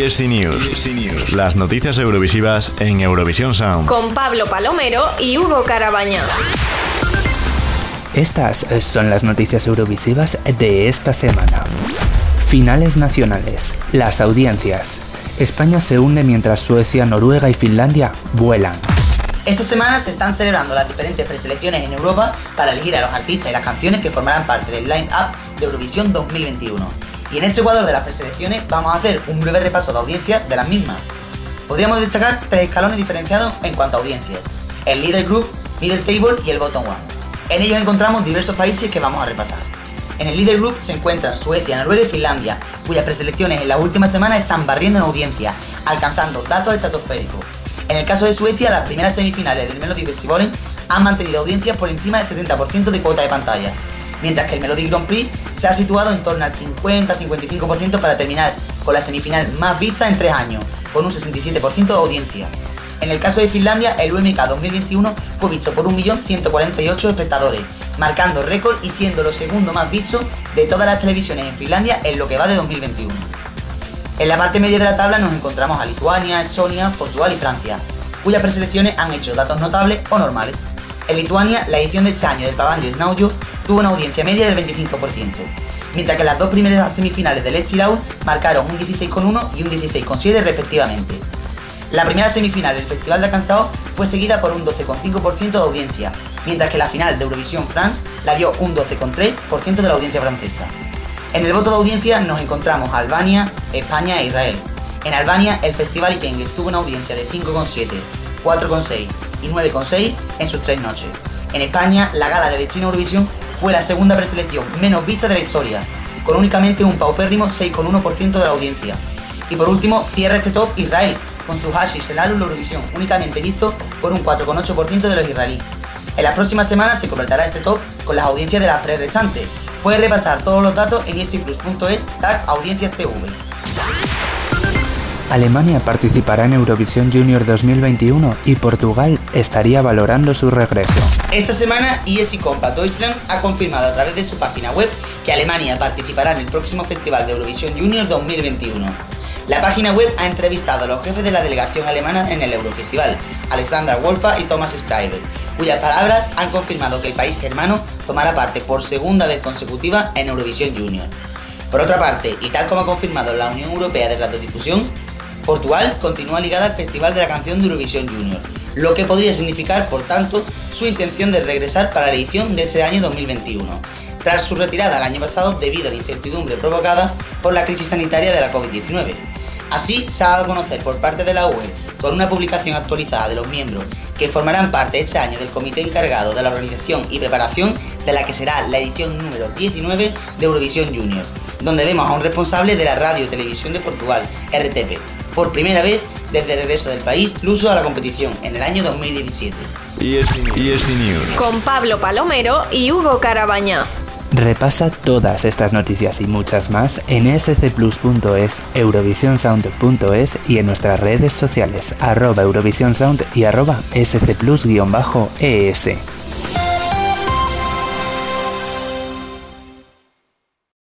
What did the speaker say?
ESC News. Las noticias eurovisivas en Eurovisión Sound. Con Pablo Palomero y Hugo Carabaña. Estas son las noticias eurovisivas de esta semana. Finales nacionales. Las audiencias. España se hunde mientras Suecia, Noruega y Finlandia vuelan. Esta semana se están celebrando las diferentes preselecciones en Europa para elegir a los artistas y las canciones que formarán parte del line-up de Eurovisión 2021. Y en este cuadro de las preselecciones vamos a hacer un breve repaso de audiencias de las mismas. Podríamos destacar tres escalones diferenciados en cuanto a audiencias: el Leader Group, Middle Table y el Bottom One. En ellos encontramos diversos países que vamos a repasar. En el Leader Group se encuentran Suecia, Noruega y Finlandia, cuyas preselecciones en la última semana están barriendo en audiencia, alcanzando datos estratosféricos. En el caso de Suecia, las primeras semifinales del Melody Festival han mantenido audiencias por encima del 70% de cuota de pantalla, mientras que el Melody Grand Prix se ha situado en torno al 50-55% para terminar con la semifinal más vista en tres años, con un 67% de audiencia. En el caso de Finlandia, el UMK 2021 fue visto por 1.148 espectadores, marcando récord y siendo lo segundo más visto de todas las televisiones en Finlandia en lo que va de 2021. En la parte media de la tabla nos encontramos a Lituania, Estonia, Portugal y Francia, cuyas preselecciones han hecho datos notables o normales. En Lituania, la edición de este año del Pavandio Snaujo tuvo una audiencia media del 25%, mientras que las dos primeras semifinales del Estilaul marcaron un 16,1 y un 16,7 respectivamente. La primera semifinal del Festival de Cansao fue seguida por un 12,5% de audiencia, mientras que la final de Eurovisión France la dio un 12,3% de la audiencia francesa. En el voto de audiencia nos encontramos Albania, España e Israel. En Albania, el Festival Itengue tuvo una audiencia de 5,7, 4,6 y 9,6 en sus tres noches. En España, la gala de Destino Eurovisión fue la segunda preselección menos vista de la historia, con únicamente un paupérrimo 6,1% de la audiencia. Y por último, cierra este top Israel, con su Hashish el álbum Eurovisión, únicamente visto por un 4,8% de los israelíes. En las próximas semanas se completará este top con las audiencias de las tres restantes. Puedes repasar todos los datos en esiplus.es tag audiencias TV. Alemania participará en Eurovisión Junior 2021 y Portugal estaría valorando su regreso. Esta semana ESI Compa Deutschland ha confirmado a través de su página web que Alemania participará en el próximo Festival de Eurovisión Junior 2021. La página web ha entrevistado a los jefes de la delegación alemana en el Eurofestival, Alexander Wolfa y Thomas Schreiber, cuyas palabras han confirmado que el país germano tomará parte por segunda vez consecutiva en Eurovisión Junior. Por otra parte, y tal como ha confirmado la Unión Europea de Radiodifusión, Portugal continúa ligada al Festival de la Canción de Eurovisión Junior, lo que podría significar, por tanto, su intención de regresar para la edición de este año 2021, tras su retirada el año pasado debido a la incertidumbre provocada por la crisis sanitaria de la COVID-19. Así se ha dado a conocer por parte de la UE, con una publicación actualizada de los miembros que formarán parte este año del comité encargado de la organización y preparación de la que será la edición número 19 de Eurovisión Junior, donde vemos a un responsable de la Radio y Televisión de Portugal, RTP, por primera vez desde el regreso del país incluso a la competición en el año 2017. ESC News. Con Pablo Palomero y Hugo Carabaña. Repasa todas estas noticias y muchas más en scplus.es, eurovisionsound.es y en nuestras redes sociales arroba eurovisionsound y arroba scplus-es.